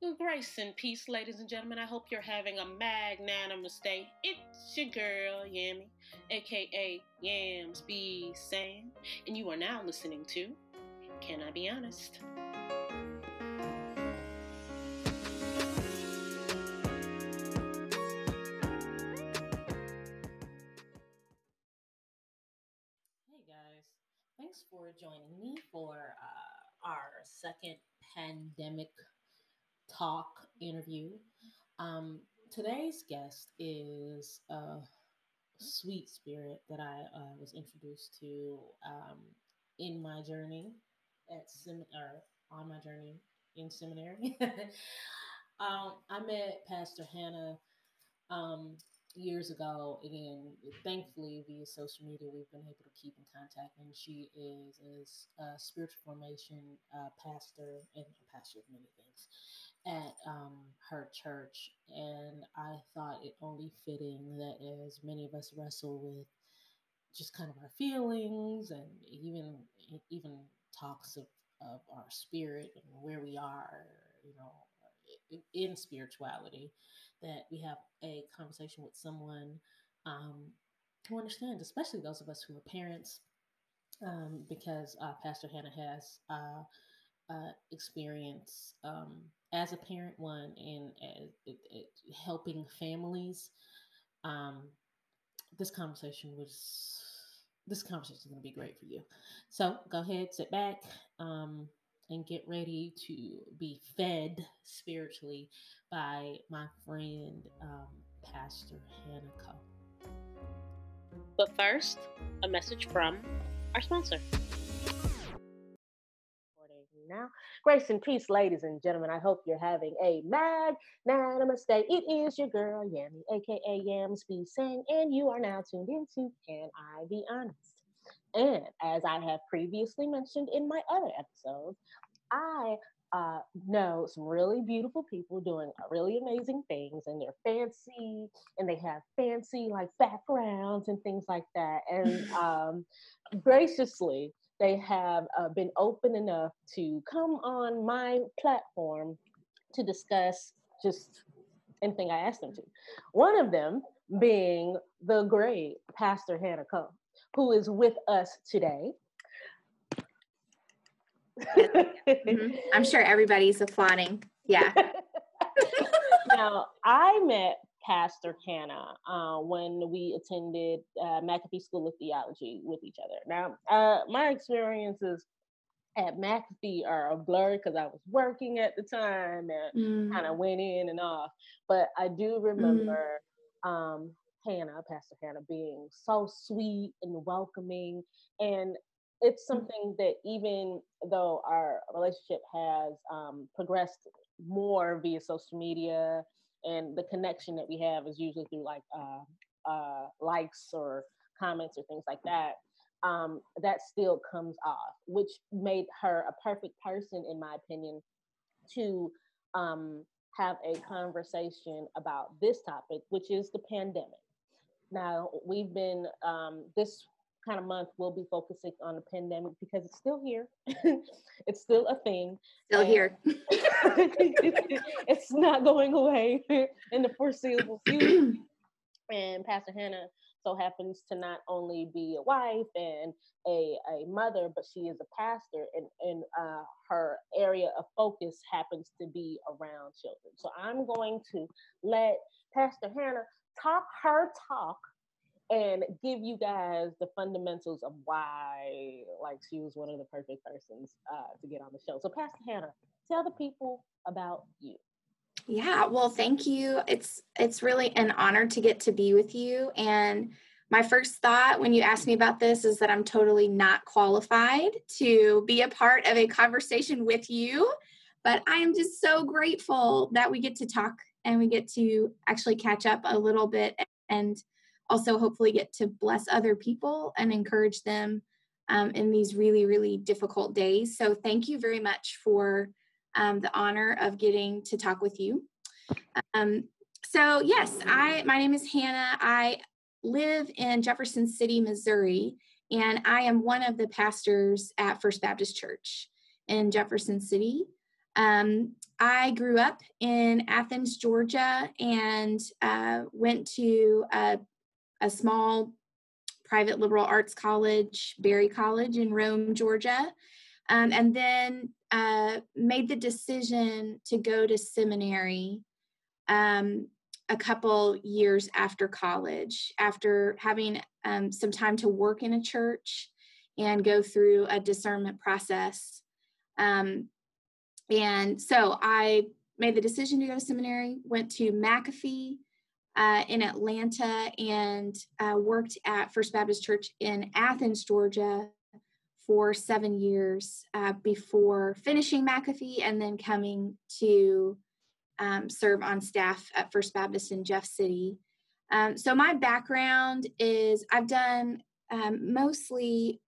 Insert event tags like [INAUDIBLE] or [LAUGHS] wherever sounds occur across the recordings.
Grace and peace, ladies and gentlemen. I hope you're having a magnanimous day. It's your girl, Yamie, aka YamzBsayin, and you are now listening to Can I Be Honest? Hey guys, thanks for joining me for uh, our second pandemic talk interview. Um, today's guest is a sweet spirit that I uh, was introduced to um, in my journey at sem- or on my journey in seminary. [LAUGHS] um, I met Pastor Hannah um, years ago. Again, thankfully via social media, we've been able to keep in contact. And she is, is a spiritual formation uh, pastor and a pastor of many things at um, her church. And I thought it only fitting that as many of us wrestle with just kind of our feelings and even even talks of, of our spirit and where we are, you know, in spirituality, that we have a conversation with someone um, who understands, especially those of us who are parents, um, because uh, Pastor Hannah has uh, uh, experience um, as a parent, one, and helping families. Um, this conversation was this conversation is going to be great for you. So go ahead, sit back. Um, and get ready to be fed spiritually by my friend, um, Pastor Hannah. But first, a message from our sponsor. Now, grace and peace, ladies and gentlemen. I hope you're having a mad, magnanimous day. It is your girl, Yamie, aka YamzBsayin, and you are now tuned into Can I Be Honest? And as I have previously mentioned in my other episodes, I uh, know some really beautiful people doing really amazing things, and they're fancy and they have fancy like backgrounds and things like that. And [LAUGHS] um, graciously, they have uh, been open enough to come on my platform to discuss just anything I asked them to. One of them being the great Pastor Hannah Coe who is with us today. mm-hmm. I'm sure everybody's applauding. Yeah. [LAUGHS] now, I met Pastor Hannah uh, when we attended uh, McAfee School of Theology with each other. Now, uh, my experiences at McAfee are a blur because I was working at the time and mm. kind of went in and off. But I do mm. remember mm. um, Hannah, Pastor Hannah, being so sweet and welcoming. And it's mm. something that even though our relationship has um, progressed more via social media and the connection that we have is usually through like uh, uh, likes or comments or things like that um, that still comes off which made her a perfect person in my opinion to um, have a conversation about this topic which is the pandemic. Now, we've been, um, this kind of month, we'll be focusing on the pandemic because it's still here. [LAUGHS] it's still a thing. Still and here. [LAUGHS] it's not going away [LAUGHS] in the foreseeable future. and Pastor Hannah so happens to not only be a wife and a, a mother, but she is a pastor, and, and uh, her area of focus happens to be around children. So I'm going to let Pastor Hannah talk her talk and give you guys the fundamentals of why like she was one of the perfect persons uh, to get on the show. So pastor hannah tell the people about you. Yeah well thank you. It's it's really an honor to get to be with you and my first thought when you asked me about this is that i'm totally not qualified to be a part of a conversation with you but i am just so grateful that we get to talk and we get to actually catch up a little bit and also hopefully get to bless other people and encourage them um, in these really, really difficult days. So thank you very much for um, the honor of getting to talk with you. Um, so yes, I my name is Hannah. I live in Jefferson City, Missouri, and I am one of the pastors at First Baptist Church in Jefferson City. Um, I grew up in Athens, Georgia, and uh, went to a, a, small private liberal arts college, Berry College in Rome, Georgia, um, and then uh, made the decision to go to seminary um, a couple years after college, after having um, some time to work in a church and go through a discernment process. Um, and so I made the decision to go to seminary, went to McAfee uh, in Atlanta, and uh, worked at First Baptist Church in Athens, Georgia for seven years uh, before finishing McAfee and then coming to um, serve on staff at First Baptist in Jeff City. Um, so, my background is I've done um, mostly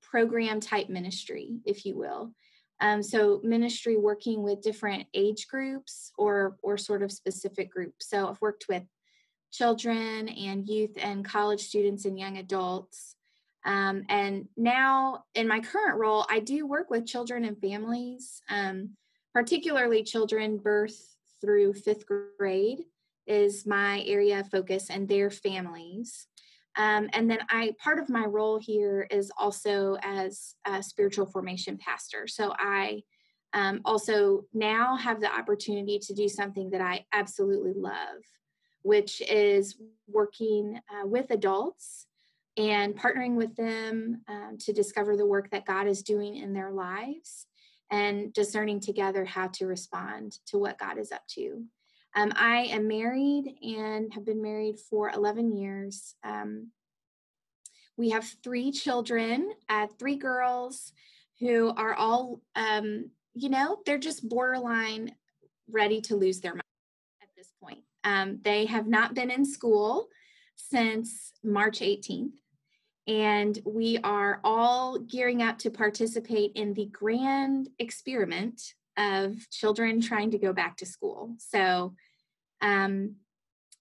program type ministry, if you will. Um, so ministry working with different age groups or or sort of specific groups. So I've worked with children and youth and college students and young adults. Um, and now in my current role, I do work with children and families, um, particularly children birth through fifth grade is my area of focus and their families. Um, and then I part of my role here is also as a spiritual formation pastor. So I um, also now have the opportunity to do something that I absolutely love, which is working uh, with adults and partnering with them um, to discover the work that God is doing in their lives and discerning together how to respond to what God is up to. Um, I am married and have been married for 11 years. Um, we have three children, uh, three girls who are all, um, you know, they're just borderline ready to lose their mind. Um, they have not been in school since March 18th. And we are all gearing up to participate in the grand experiment of children trying to go back to school. So um,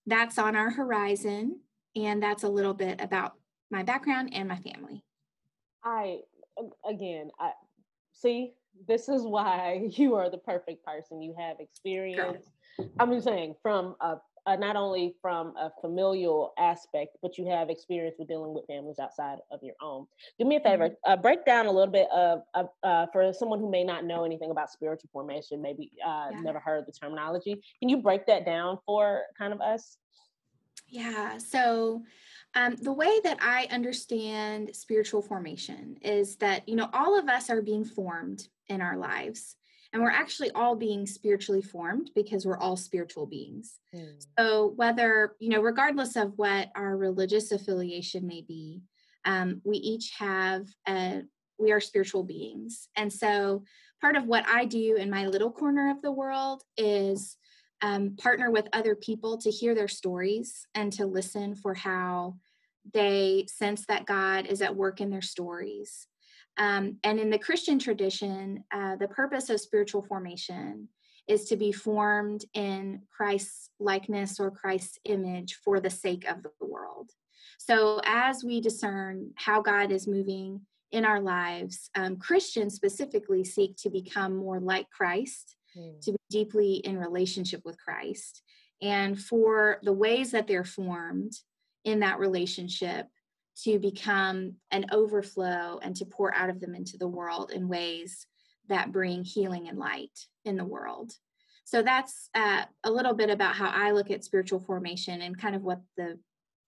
that's on our horizon. And that's a little bit about my background and my family. I, again, I see, this is why [LAUGHS] you are the perfect person. You have experience. Girl. I'm just saying from a uh, not only from a familial aspect, but you have experience with dealing with families outside of your own. Do me a favor, mm-hmm. uh, break down a little bit of, of uh, for someone who may not know anything about spiritual formation, maybe uh, yeah. never heard the terminology. Can you break that down for kind of us? Yeah. So. Um, the way that I understand spiritual formation is that, you know, all of us are being formed in our lives and we're actually all being spiritually formed because we're all spiritual beings mm. so whether you know regardless of what our religious affiliation may be um, we each have a we are spiritual beings and so part of what i do in my little corner of the world is um, partner with other people to hear their stories and to listen for how they sense that god is at work in their stories um, and in the Christian tradition, uh, the purpose of spiritual formation is to be formed in Christ's likeness or Christ's image for the sake of the world. So, as we discern how God is moving in our lives, um, Christians specifically seek to become more like Christ, mm. to be deeply in relationship with Christ. And for the ways that they're formed in that relationship, to become an overflow and to pour out of them into the world in ways that bring healing and light in the world. So that's uh, a little bit about how I look at spiritual formation and kind of what the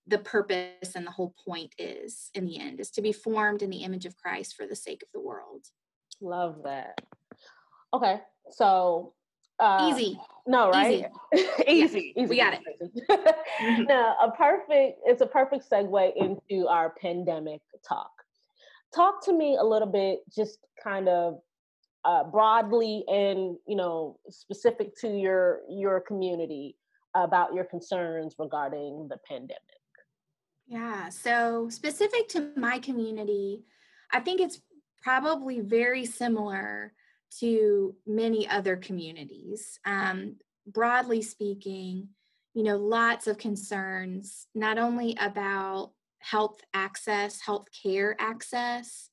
the purpose and the whole point is in the end is to be formed in the image of Christ for the sake of the world. Love that. Okay, so uh, easy. No, right? Easy. [LAUGHS] easy, easy. We got it. [LAUGHS] Now, a perfect, it's a perfect segue into our pandemic talk. Talk to me a little bit, just kind of uh, broadly and you know specific to your your community about your concerns regarding the pandemic. Yeah, so specific to my community, I think it's probably very similar to many other communities. Um, broadly speaking, you know, lots of concerns, not only about health access, health care access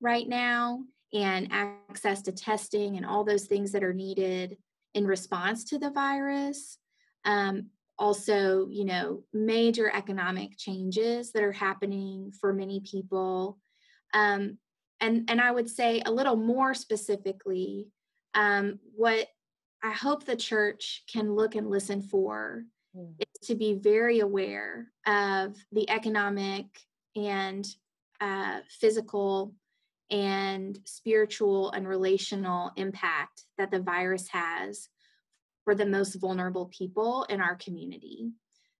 right now, and access to testing and all those things that are needed in response to the virus. Um, also, you know, major economic changes that are happening for many people. Um, and, and I would say a little more specifically, um, what I hope the church can look and listen for mm. is to be very aware of the economic and uh, physical and spiritual and relational impact that the virus has for the most vulnerable people in our community.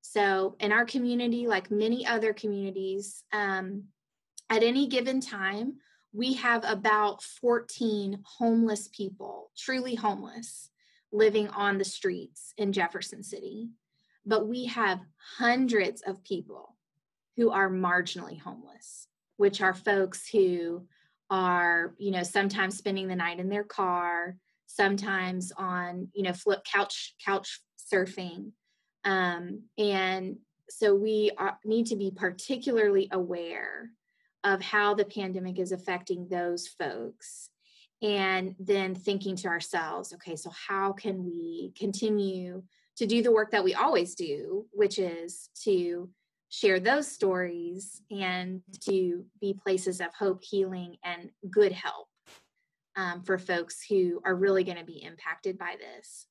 So, in our community, like many other communities, um, at any given time, we have about 14 homeless people, truly homeless, living on the streets in Jefferson City. But we have hundreds of people who are marginally homeless, which are folks who are, you know, sometimes spending the night in their car, sometimes on, you know, flip couch couch surfing. Um, and so we are, need to be particularly aware of how the pandemic is affecting those folks and then thinking to ourselves okay so how can we continue to do the work that we always do which is to share those stories and to be places of hope, healing, and good help um, for folks who are really going to be impacted by this.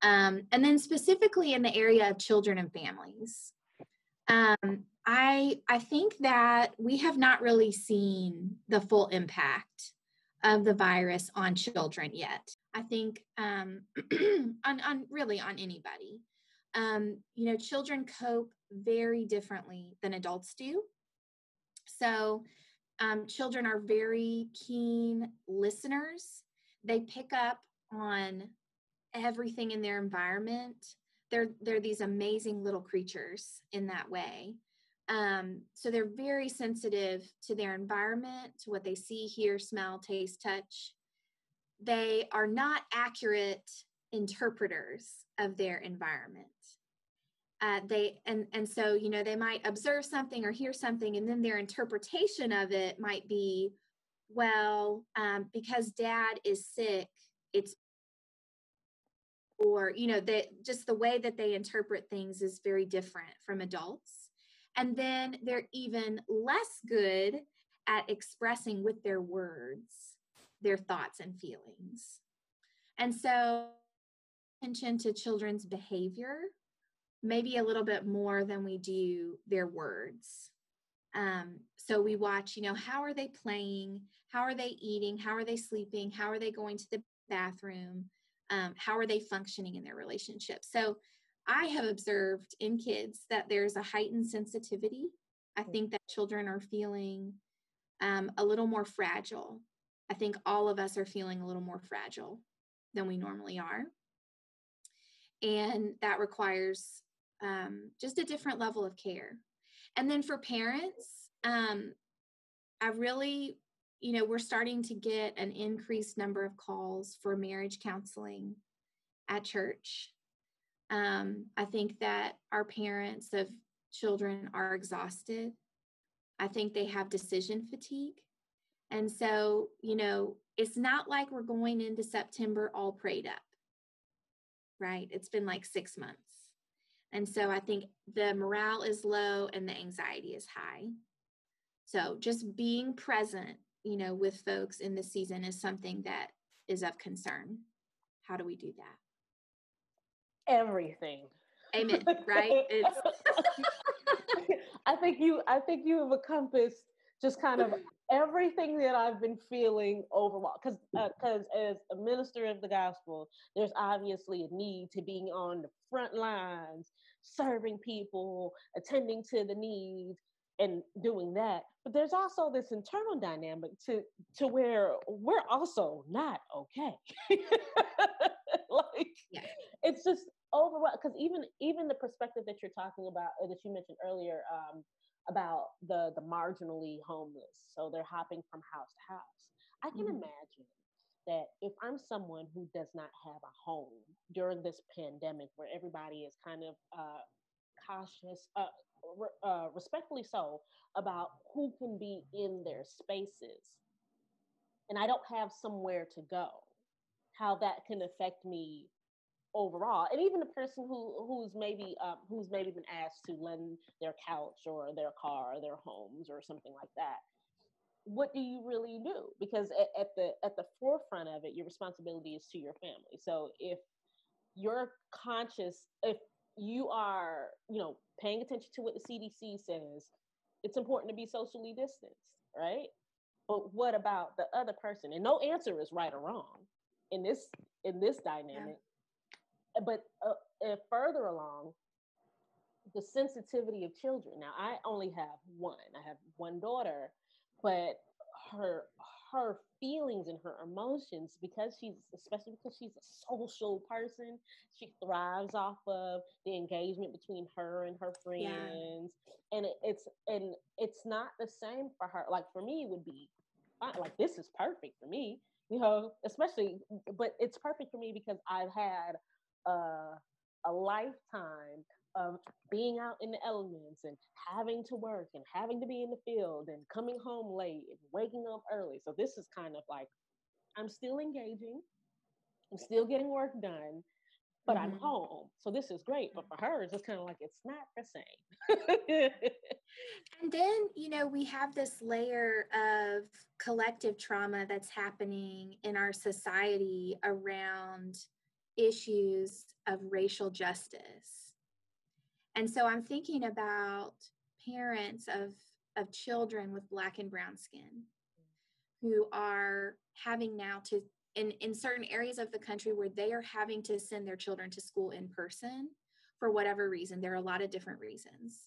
Um, and then specifically in the area of children and families, um, I I think that we have not really seen the full impact of the virus on children yet. I think um, [CLEARS THROAT] on, on really on anybody. Um, you know, children cope very differently than adults do. So, um, children are very keen listeners. They pick up on everything in their environment. They're they're these amazing little creatures in that way. Um, so they're very sensitive to their environment, to what they see, hear, smell, taste, touch. They are not accurate interpreters of their environment uh, they and and so you know they might observe something or hear something and then their interpretation of it might be well um, because dad is sick it's or you know that just the way that they interpret things is very different from adults and then they're even less good at expressing with their words their thoughts and feelings and so attention to children's behavior maybe a little bit more than we do their words. Um, so we watch, you know, how are they playing? How are they eating? How are they sleeping? How are they going to the bathroom? Um, how are they functioning in their relationship? So I have observed in kids that there's a heightened sensitivity. I mm. think that children are feeling um, a little more fragile. I think all of us are feeling a little more fragile than we normally are. And that requires um, just a different level of care. And then for parents, um, I really, you know, we're starting to get an increased number of calls for marriage counseling at church. Um, I think that our parents of children are exhausted. I think they have decision fatigue. And so, you know, it's not like we're going into September all prayed up, right? It's been like six months. And so I think the morale is low and the anxiety is high. So just being present, you know, with folks in this season is something that is of concern. How do we do that? Everything. Amen. Right? [LAUGHS] I think you I think you have encompassed just kind of everything that I've been feeling overall. Because because uh, as a minister of the gospel, there's obviously a need to be on the front lines, serving people, attending to the needs, and doing that. But there's also this internal dynamic to to where we're also not okay. [LAUGHS] like yeah. it's just overall because even even the perspective that you're talking about or that you mentioned earlier um, about the the marginally homeless. So they're hopping from house to house. I can mm-hmm. imagine that if I'm someone who does not have a home during this pandemic, where everybody is kind of uh, cautious, uh, uh, respectfully so, about who can be in their spaces, and I don't have somewhere to go, how that can affect me overall. And even the person who who's maybe um, who's maybe been asked to lend their couch or their car or their homes or something like that. What do you really do? Because at, at the at the forefront of it your responsibility is to your family. So if you're conscious if you are you know paying attention to what the cdc says it's important to be socially distanced right? But what about the other person? And no answer is right or wrong in this in this dynamic. Yeah. but uh, further along the sensitivity of children. Now i only have one. I have one daughter but her her feelings and her emotions because she's especially because she's a social person she thrives off of the engagement between her and her friends yeah. and it, it's and it's not the same for her like for me it would be like this is perfect for me you know especially but it's perfect for me because i've had a, a lifetime of being out in the elements and having to work and having to be in the field and coming home late and waking up early. So this is kind of like I'm still engaging, I'm still getting work done, but mm-hmm. I'm home. So this is great. But for her, it's just kind of like it's not the same. and then, you know, we have this layer of collective trauma that's happening in our society around issues of racial justice and so I'm thinking about parents of, of children with black and brown skin who are having now to, in, in certain areas of the country where they are having to send their children to school in person for whatever reason. There are a lot of different reasons.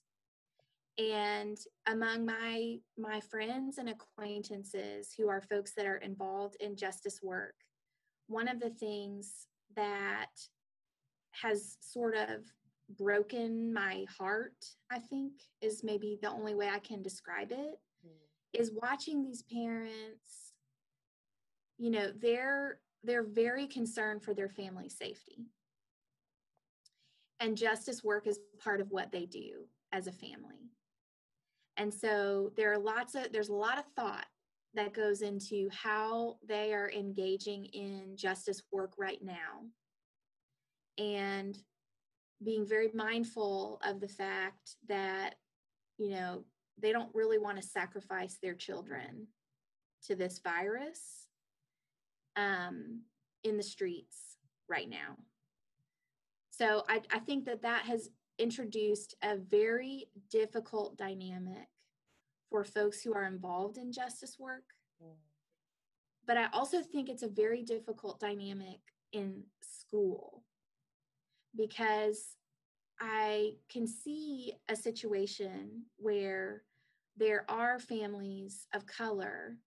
And among my my friends and acquaintances who are folks that are involved in justice work, one of the things that has sort of broken my heart, I think is maybe the only way I can describe it, mm. is watching these parents, you know, they're they're very concerned for their family safety. And justice work is part of what they do as a family. And so there are lots of there's a lot of thought that goes into how they are engaging in justice work right now. And being very mindful of the fact that, you know, they don't really want to sacrifice their children to this virus um, in the streets right now. So I, I think that that has introduced a very difficult dynamic for folks who are involved in justice work. Mm. But I also think it's a very difficult dynamic in school because I can see a situation where there are families of color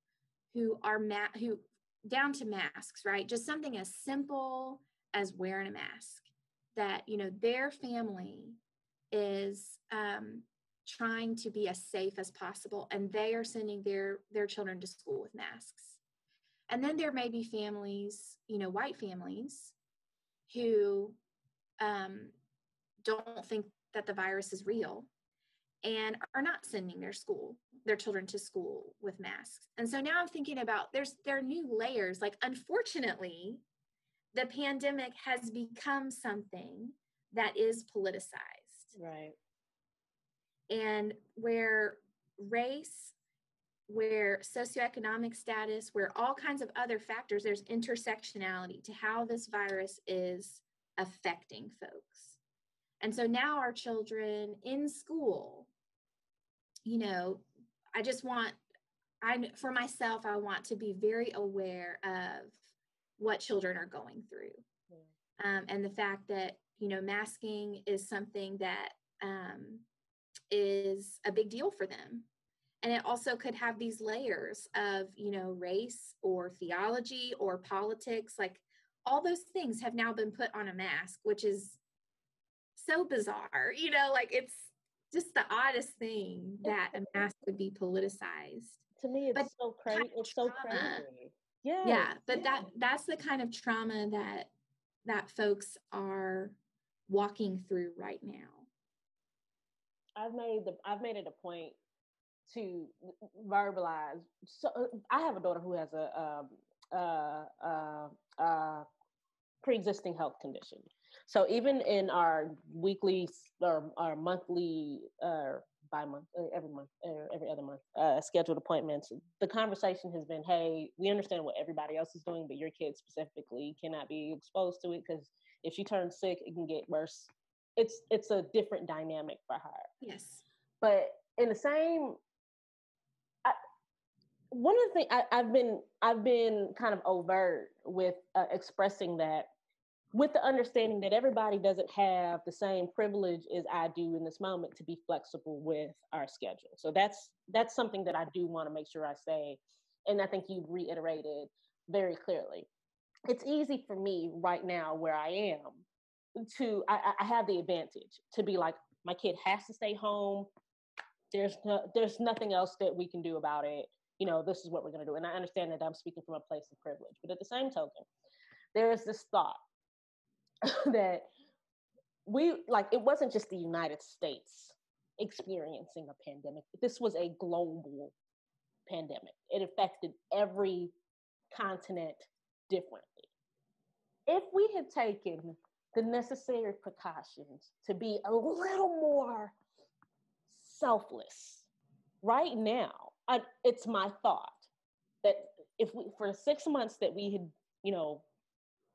who are ma- who down to masks, right? Just something as simple as wearing a mask that you know their family is um, trying to be as safe as possible, and they are sending their their children to school with masks. And then there may be families, you know, white families who um, don't think that the virus is real and are not sending their school their children to school with masks. And so now i'm thinking about there's there are new layers. Like unfortunately the pandemic has become something that is politicized. Right and where race where socioeconomic status where all kinds of other factors there's intersectionality to how this virus is affecting folks. And so now our children in school, you know, I just want, I for myself, I want to be very aware of what children are going through, um, and the fact that you know masking is something that um, is a big deal for them, and it also could have these layers of you know race or theology or politics, like all those things have now been put on a mask, which is so bizarre. You know, like it's just the oddest thing that a mask would be politicized. To me, it's but so crazy. It's so crazy. Yeah. Yeah, but yeah. that that's the kind of trauma that that folks are walking through right now. I've made the I've made it a point to verbalize. So I have a daughter who has a um, uh, uh, uh, pre-existing health condition. So even in our weekly or our monthly uh, by month, uh, every month, or every other month, uh, scheduled appointments, the conversation has been, hey, we understand what everybody else is doing, but your kid specifically cannot be exposed to it because if she turns sick, it can get worse. It's it's a different dynamic for her. Yes. But in the same I, one of the things I, have been I've been kind of overt with uh, expressing that with the understanding that everybody doesn't have the same privilege as I do in this moment to be flexible with our schedule. So that's that's something that I do want to make sure I say, and I think you've reiterated very clearly. It's easy for me right now where I am to I, I have the advantage to be like my kid has to stay home. There's no, there's nothing else that we can do about it. You know, this is what we're going to do. And I understand that I'm speaking from a place of privilege, but at the same token, there is this thought [LAUGHS] that we like it wasn't just the United States experiencing a pandemic. This was a global pandemic. It affected every continent differently. If we had taken the necessary precautions to be a little more selfless. Right now, I, it's my thought that if we, for six months that we had, you know,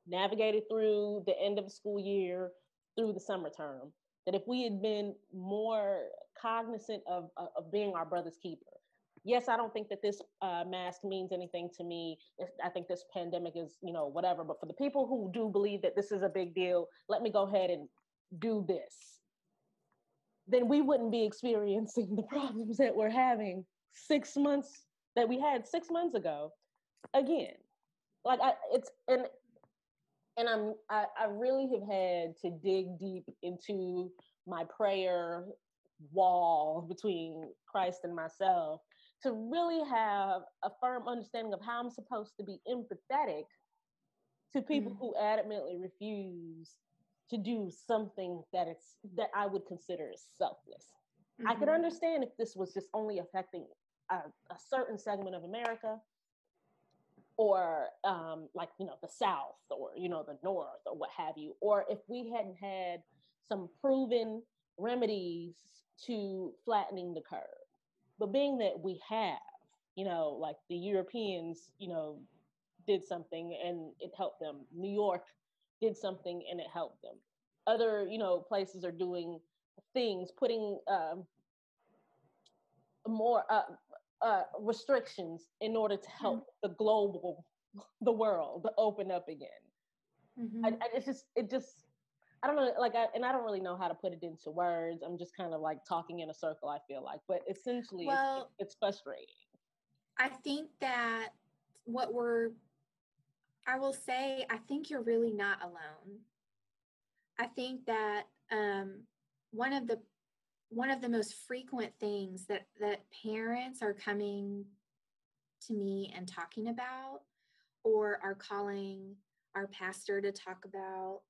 navigated through the end of the school year, through the summer term, that if we had been more cognizant of, of being our brother's keeper, yes, I don't think that this uh, mask means anything to me. I think this pandemic is, you know, whatever. But for the people who do believe that this is a big deal, let me go ahead and do this. Then we wouldn't be experiencing the problems that we're having six months that we had six months ago again. Like I, it's and and I'm I, I really have had to dig deep into my prayer wall between Christ and myself to really have a firm understanding of how I'm supposed to be empathetic to people mm-hmm. who adamantly refuse to do something that it's that I would consider selfless. Mm-hmm. I could mm-hmm. understand if this was just only affecting a, a certain segment of America, or um, like you know the south or you know the north or what have you or if we hadn't had some proven remedies to flattening the curve but being that we have you know like the europeans you know did something and it helped them new york did something and it helped them other you know places are doing things putting um, more uh, uh, restrictions in order to help mm-hmm. the global, the world open up again. Mm-hmm. I, I, it's just, it just, I don't know, like, I, and I don't really know how to put it into words. I'm just kind of like talking in a circle, I feel like, but essentially well, it's, it's frustrating. I think that what we're, I will say, I think you're really not alone. I think that um, one of the one of the most frequent things that that parents are coming to me and talking about or are calling our pastor to talk about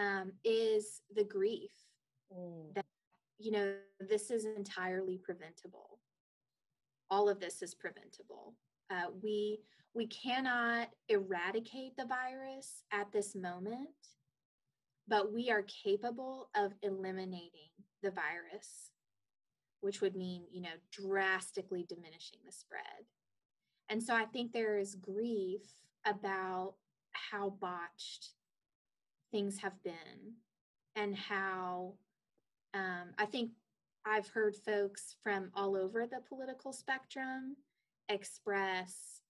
um, is the grief mm. that you know this is entirely preventable all of this is preventable uh, we we cannot eradicate the virus at this moment but we are capable of eliminating the virus, which would mean, you know, drastically diminishing the spread. And so I think there is grief about how botched things have been and how um, I think I've heard folks from all over the political spectrum express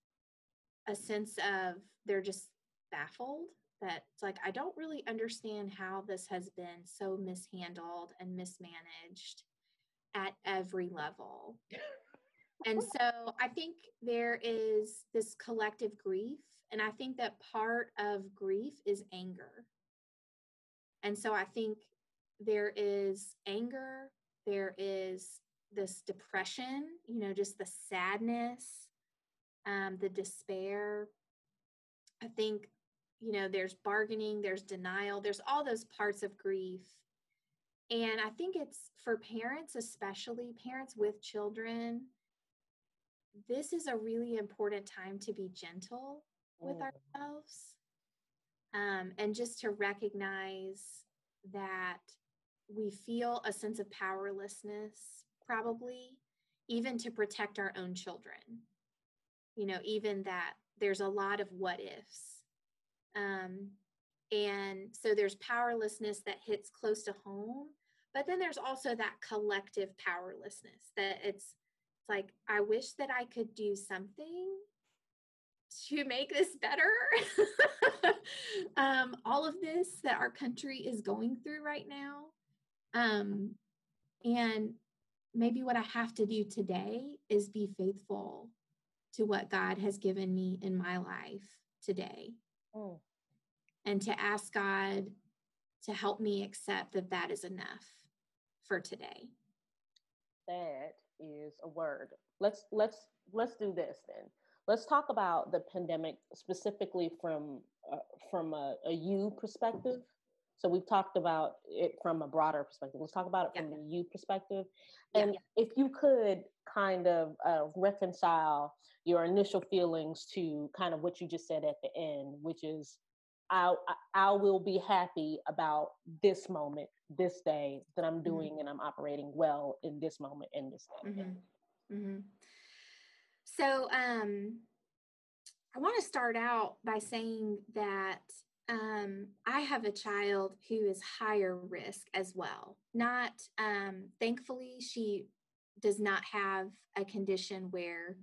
a sense of they're just baffled that it's like I don't really understand how this has been so mishandled and mismanaged at every level. [LAUGHS] and so I think there is this collective grief and I think that part of grief is anger. And so I think there is anger, there is this depression, you know, just the sadness, um, the despair. I think you know there's bargaining there's denial there's all those parts of grief and I think it's for parents, especially parents with children, this is a really important time to be gentle with mm. ourselves um, and just to recognize that we feel a sense of powerlessness, probably, even to protect our own children. You know, even that there's a lot of what ifs. Um, and so there's powerlessness that hits close to home, but then there's also that collective powerlessness that it's, it's like, I wish that I could do something to make this better. [LAUGHS] um, all of this that our country is going through right now. Um, and maybe what I have to do today is be faithful to what God has given me in my life today. Oh. And to ask God to help me accept that that is enough for today. That is a word. Let's let's let's do this then. Let's talk about the pandemic specifically from uh, from a, a you perspective. So we've talked about it from a broader perspective. Let's talk about it yeah. from the you perspective. And yeah. if you could kind of uh, reconcile your initial feelings to kind of what you just said at the end, which is I, I will be happy about this moment, this day that I'm mm-hmm. doing mm-hmm. and I'm operating well in this moment in this day. Mm-hmm. Mm-hmm. So um, I want to start out by saying that um, I have a child who is higher risk as well. Not, um, thankfully, she does not have a condition where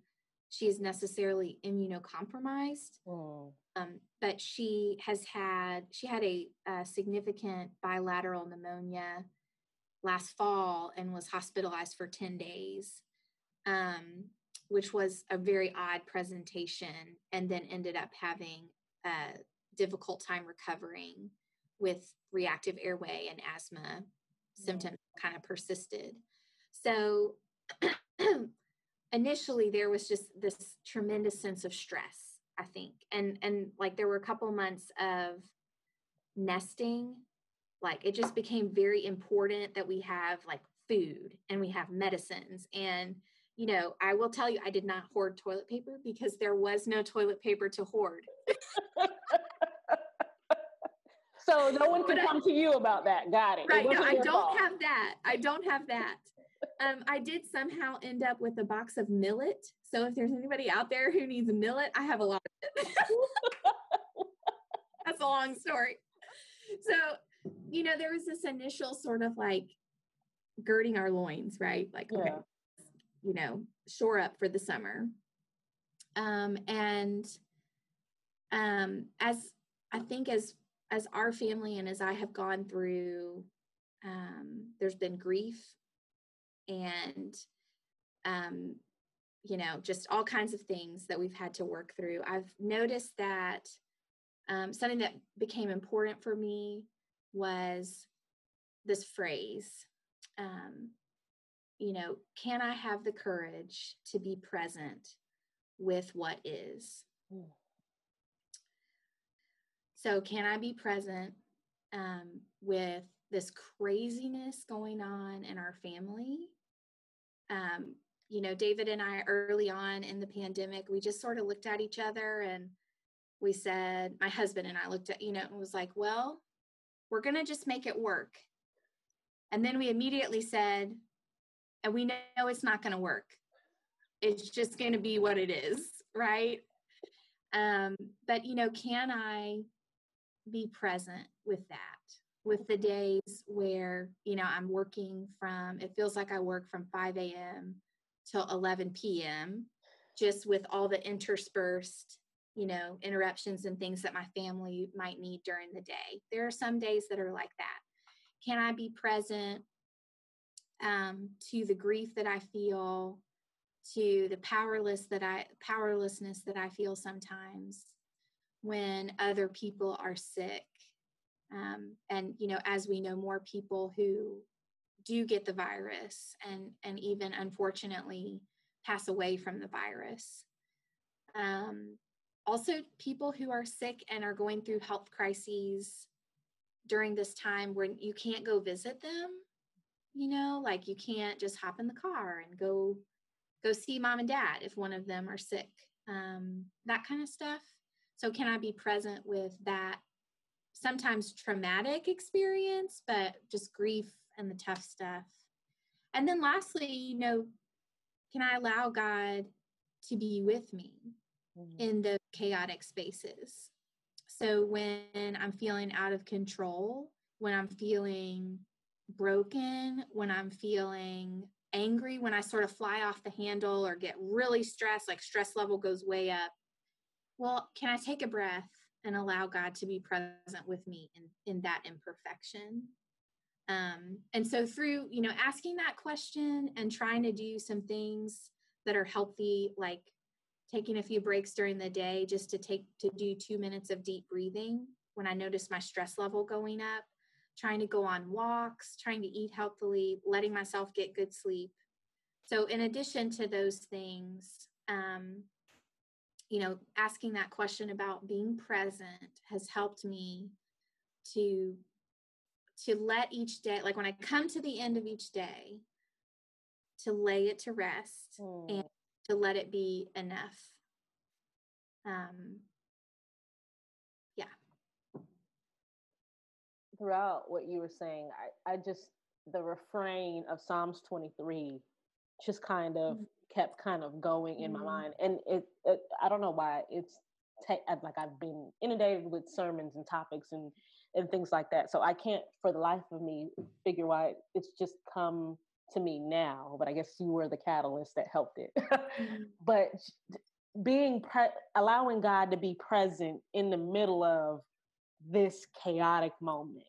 she is necessarily immunocompromised. Oh. Um, but she has had, she had a, a significant bilateral pneumonia last fall and was hospitalized for 10 days. Um, which was a very odd presentation, and then ended up having a difficult time recovering with reactive airway and asthma mm-hmm. symptoms kind of persisted. So [CLEARS THROAT] initially there was just this tremendous sense of stress, I think. And and like there were a couple months of nesting like it just became very important that we have like food and we have medicines and you know, I will tell you, I did not hoard toilet paper because there was no toilet paper to hoard. [LAUGHS] so no one can come to you about that. Got it. Right. It no, I don't fault. have that. I don't have that. Um, I did somehow end up with a box of millet. So if there's anybody out there who needs millet, I have a lot of it. [LAUGHS] That's a long story. So, you know, there was this initial sort of like girding our loins, right? Like, yeah. okay, you know, shore up for the summer. Um, and um, as I think as as our family and as I have gone through, um, there's been grief and um, you know, just all kinds of things that we've had to work through. I've noticed that um, something that became important for me was this phrase um, you know, can I have the courage to be present with what is? Mm. So, can I be present um, with this craziness going on in our family? Um, you know, David and I, early on in the pandemic, we just sort of looked at each other and we said, my husband and I looked at, you know, and was like, well, we're going to just make it work. And then we immediately said, and we know it's not going to work. It's just going to be what it is, right? Um, but, you know, can I be present with that? With the days where, you know, I'm working from, it feels like I work from 5 a.m. till 11 p.m., just with all the interspersed, you know, interruptions and things that my family might need during the day. There are some days that are like that. Can I be present um, to the grief that I feel, to the powerless that I powerlessness that I feel sometimes when other people are sick. Um, and you know, as we know, more people who do get the virus and and even unfortunately pass away from the virus. Um, also, people who are sick and are going through health crises during this time when you can't go visit them you know, like you can't just hop in the car and go go see mom and dad if one of them are sick. Um, that kind of stuff. So can I be present with that sometimes traumatic experience, but just grief and the tough stuff. And then lastly, you know, can I allow God to be with me mm-hmm. in the chaotic spaces? So when I'm feeling out of control, when I'm feeling broken, when I'm feeling angry, when I sort of fly off the handle or get really stressed, like stress level goes way up, well, can I take a breath and allow God to be present with me in, in that imperfection? Um, and so through, you know, asking that question and trying to do some things that are healthy, like taking a few breaks during the day just to take to do two minutes of deep breathing when I notice my stress level going up, trying to go on walks, trying to eat healthily, letting myself get good sleep. So, in addition to those things, um, you know, asking that question about being present has helped me to to let each day, like when I come to the end of each day, to lay it to rest mm. and to let it be enough. Um, yeah. Throughout what you were saying, I, I just, the refrain of Psalms 23 just kind of mm. kept kind of going in mm. my mind. And it, it, I don't know why it's te- like I've been inundated with sermons and topics and and things like that. So I can't, for the life of me, figure why it's just come to me now. But I guess you were the catalyst that helped it. mm-hmm. [LAUGHS] But being pre- allowing God to be present in the middle of this chaotic moment,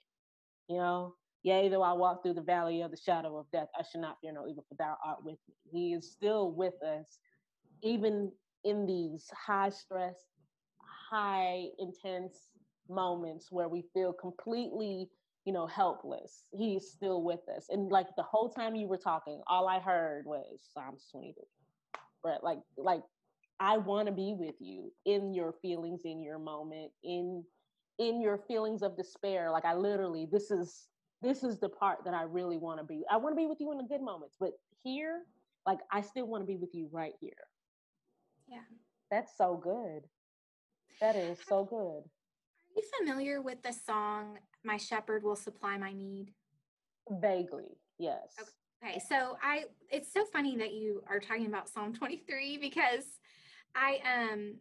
you know. Yea, though I walk through the valley of the shadow of death, I should not fear no evil, for thou art with me. He is still with us, even in these high stress, high intense moments where we feel completely you know helpless he's still with us and like the whole time you were talking all i heard was psalms 23 but like like i want to be with you in your feelings in your moment in in your feelings of despair like i literally this is this is the part that i really want to be i want to be with you in the good moments but here like i still want to be with you right here yeah that's so good that is so good are you familiar with the song My Shepherd Will Supply My Need? Vaguely, yes. Okay. so I it's so funny that you are talking about Psalm 23 because I um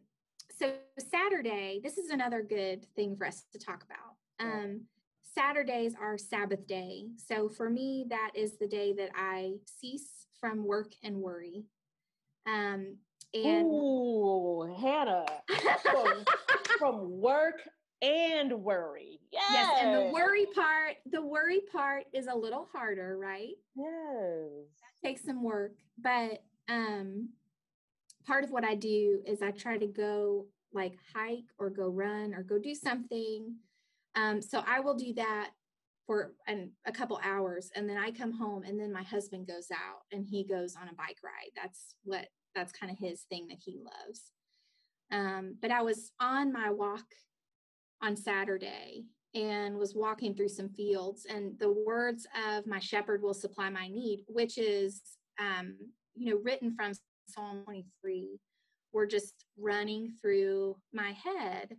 so Saturday, this is another good thing for us to talk about. Um Saturdays are Sabbath day. So for me, that is the day that I cease from work and worry. Um, and Ooh, Hannah, from, [LAUGHS] from work and worry. Yes. yes. And the worry part, the worry part is a little harder, right? Yes. That takes some work. But um part of what I do is I try to go like hike or go run or go do something. Um, so I will do that for an, a couple hours and then I come home and then my husband goes out and he goes on a bike ride. That's what that's kind of his thing that he loves. Um, but I was on my walk on Saturday and was walking through some fields and the words of my shepherd will supply my need which is um, you know written from psalm 23 were just running through my head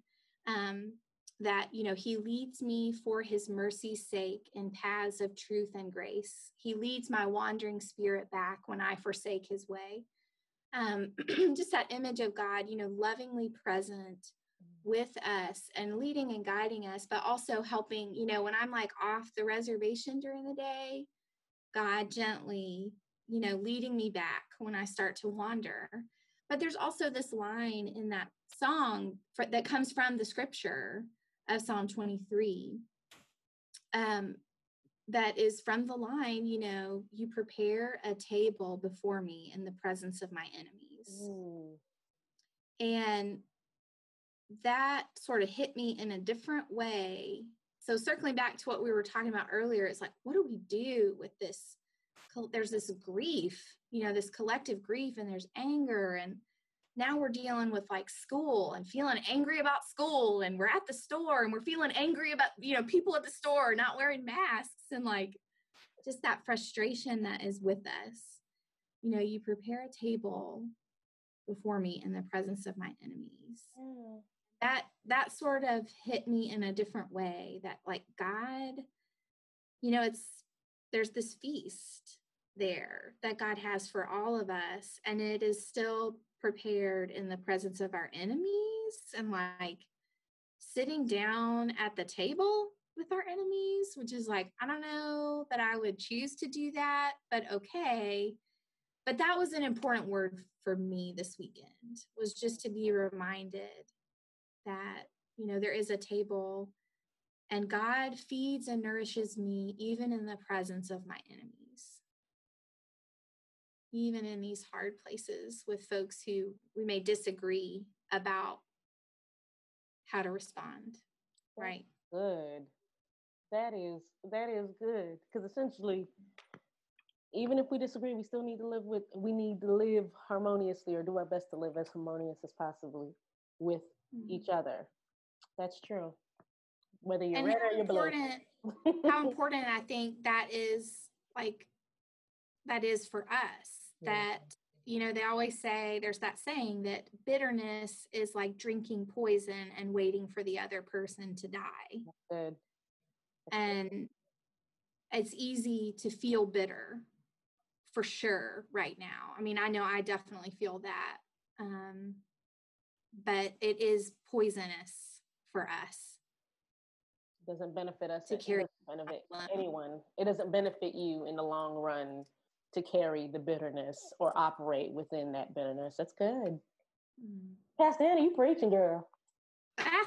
um, that you know he leads me for his mercy's sake in paths of truth and grace. He leads my wandering spirit back when i forsake his way. Um, [CLEARS THROAT] just that image of god you know lovingly present with us and leading and guiding us, but also helping, you know, when I'm like off the reservation during the day, God gently, you know, leading me back when I start to wander. But there's also this line in that song for, that comes from the scripture of Psalm 23 um, that is from the line, you know, you prepare a table before me in the presence of my enemies. Ooh. And that sort of hit me in a different way. So, circling back to what we were talking about earlier, it's like, what do we do with this? There's this grief, you know, this collective grief, and there's anger. And now we're dealing with like school and feeling angry about school. And we're at the store and we're feeling angry about, you know, people at the store not wearing masks. And like, just that frustration that is with us. You know, you prepare a table before me in the presence of my enemies. Mm. That that sort of hit me in a different way that like God, you know, it's there's this feast there that God has for all of us and it is still prepared in the presence of our enemies and like sitting down at the table with our enemies, which is like, I don't know that I would choose to do that, but okay. But that was an important word for me this weekend, was just to be reminded that, you know, there is a table and God feeds and nourishes me even in the presence of my enemies. Even in these hard places with folks who we may disagree about how to respond. Right. Good that is that is good because essentially even if we disagree we still need to live with we need to live harmoniously or do our best to live as harmonious as possibly with mm-hmm. each other that's true whether you're and red or you're blue how [LAUGHS] important i think that is like that is for us yeah. that you know they always say there's that saying that bitterness is like drinking poison and waiting for the other person to die good and it's easy to feel bitter for sure right now. I mean, I know I definitely feel that. Um, but it is poisonous for us. It doesn't benefit us to carry benefit anyone. It doesn't benefit you in the long run to carry the bitterness or operate within that bitterness. That's good. Mm. Pastor Hannah, you preaching, girl. Ah,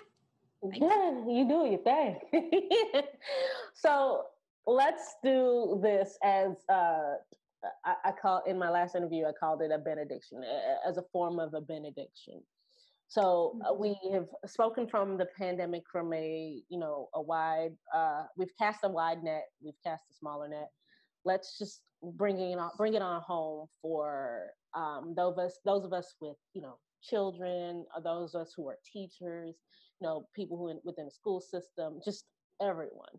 yeah, you do your thing. [LAUGHS] so let's do this as uh, I, I, call in my last interview. I called it a benediction as a form of a benediction. So uh, mm-hmm. we have spoken from the pandemic from a you know a wide. Uh, we've cast a wide net. We've cast a smaller net. Let's just bring it on bring it on home for um, those of us those of us with you know children, or those of us who are teachers, you know, people who in, within the school system, just everyone.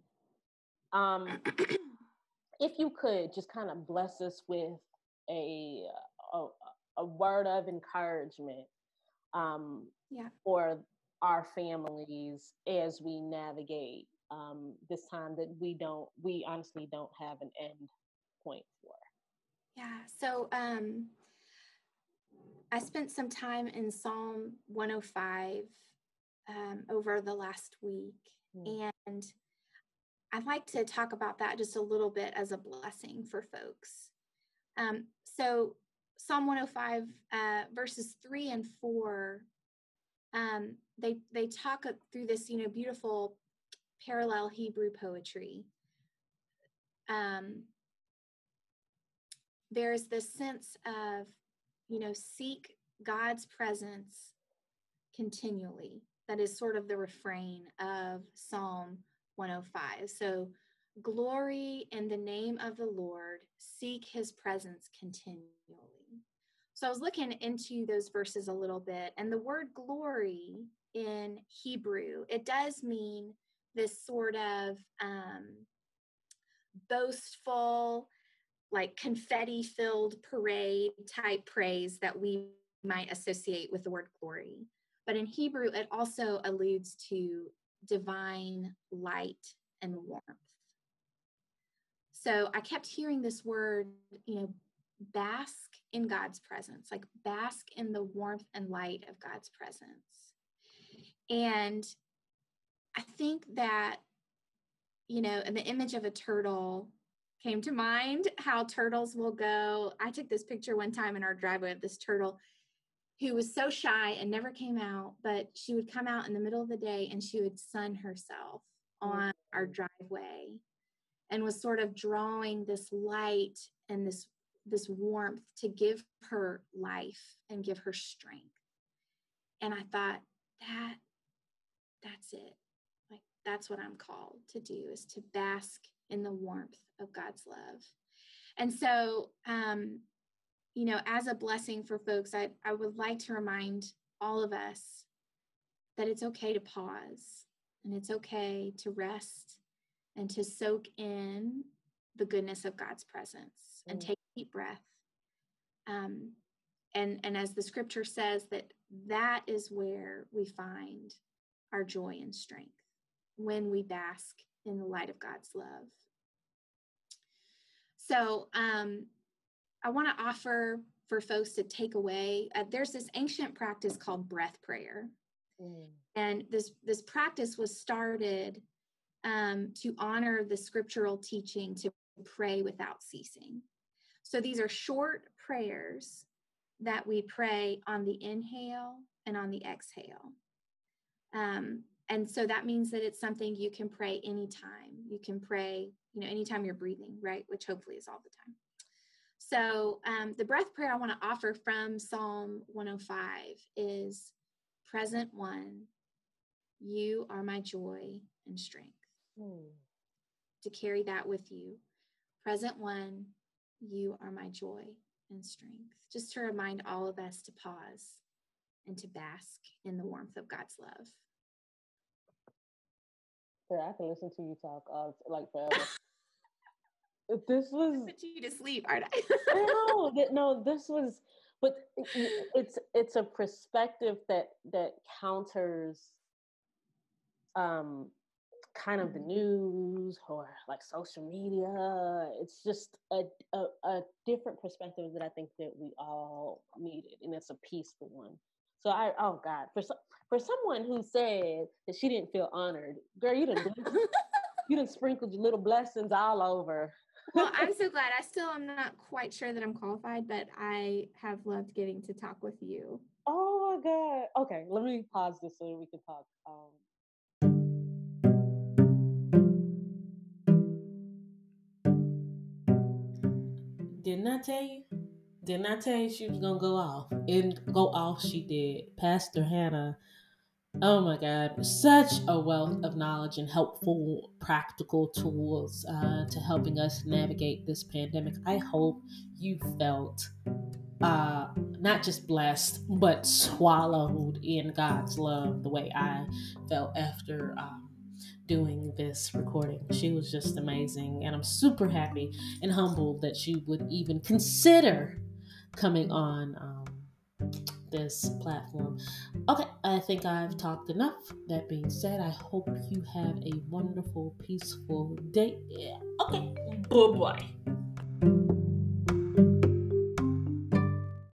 Um, [CLEARS THROAT] if you could just kind of bless us with a a, a word of encouragement um, yeah. for our families as we navigate um, this time that we don't, we honestly don't have an end point for. Yeah. So um, I spent some time in Psalm 105 um, over the last week. Mm. And I'd like to talk about that just a little bit as a blessing for folks. Um, so, Psalm 105, uh, verses three and four, um, they they talk through this, you know, beautiful parallel Hebrew poetry. Um, there's this sense of, you know, seek God's presence continually that is sort of the refrain of Psalm 105. So, glory in the name of the Lord, seek his presence continually. So, I was looking into those verses a little bit, and the word glory in Hebrew, it does mean this sort of um, boastful, like confetti filled parade type praise that we might associate with the word glory. But in Hebrew, it also alludes to divine light and warmth. So I kept hearing this word, you know, bask in God's presence, like bask in the warmth and light of God's presence. And I think that, you know, in the image of a turtle came to mind how turtles will go. I took this picture one time in our driveway of this turtle who was so shy and never came out, but she would come out in the middle of the day and she would sun herself on our mm-hmm. driveway and was sort of drawing this light and this this warmth to give her life and give her strength. And I thought that that's it. That's what I'm called to do is to bask in the warmth of God's love. And so um you know, as a blessing for folks, I, I would like to remind all of us that it's okay to pause and it's okay to rest and to soak in the goodness of God's presence and mm. take a deep breath. Um, and and as the scripture says that that is where we find our joy and strength when we bask in the light of God's love. So um, I want to offer for folks to take away. Uh, there's this ancient practice called breath prayer, mm. and this this practice was started um, to honor the scriptural teaching to pray without ceasing. So these are short prayers that we pray on the inhale and on the exhale. Um, and so that means that it's something you can pray anytime. You can pray, you know, anytime you're breathing, right? Which hopefully is all the time. So um, the breath prayer I want to offer from Psalm 105 is present one, you are my joy and strength. Hmm. To carry that with you. Present one, you are my joy and strength. Just to remind all of us to pause and to bask in the warmth of God's love. Yeah, I can listen to you talk uh, like forever. this [LAUGHS] was put you to sleep, aren't I? no, [LAUGHS] that, no, this was, but it's it's a perspective that that counters um kind of the mm-hmm. news or like social media. It's just a, a, a different perspective that I think that we all needed, and it's a peaceful one. So I, oh God, for so, for someone who said that she didn't feel honored, girl, you didn't [LAUGHS] you didn't sprinkled your little blessings all over. well, I'm so glad. I still am not quite sure that I'm qualified, but I have loved getting to talk with you. Oh my God. Okay, let me pause this so we can talk. Um, Didn't I tell you? Didn't I tell you she was gonna go off? And go off she did. Pastor Hannah. Oh my God, such a wealth of knowledge and helpful practical tools uh, to helping us navigate this pandemic. I hope you felt uh, not just blessed, but swallowed in God's love the way I felt after um, doing this recording. She was just amazing, and I'm super happy and humbled that she would even consider coming on um, this platform. Okay, I think I've talked enough. That being said, I hope you have a wonderful, peaceful day. Okay, bye bye.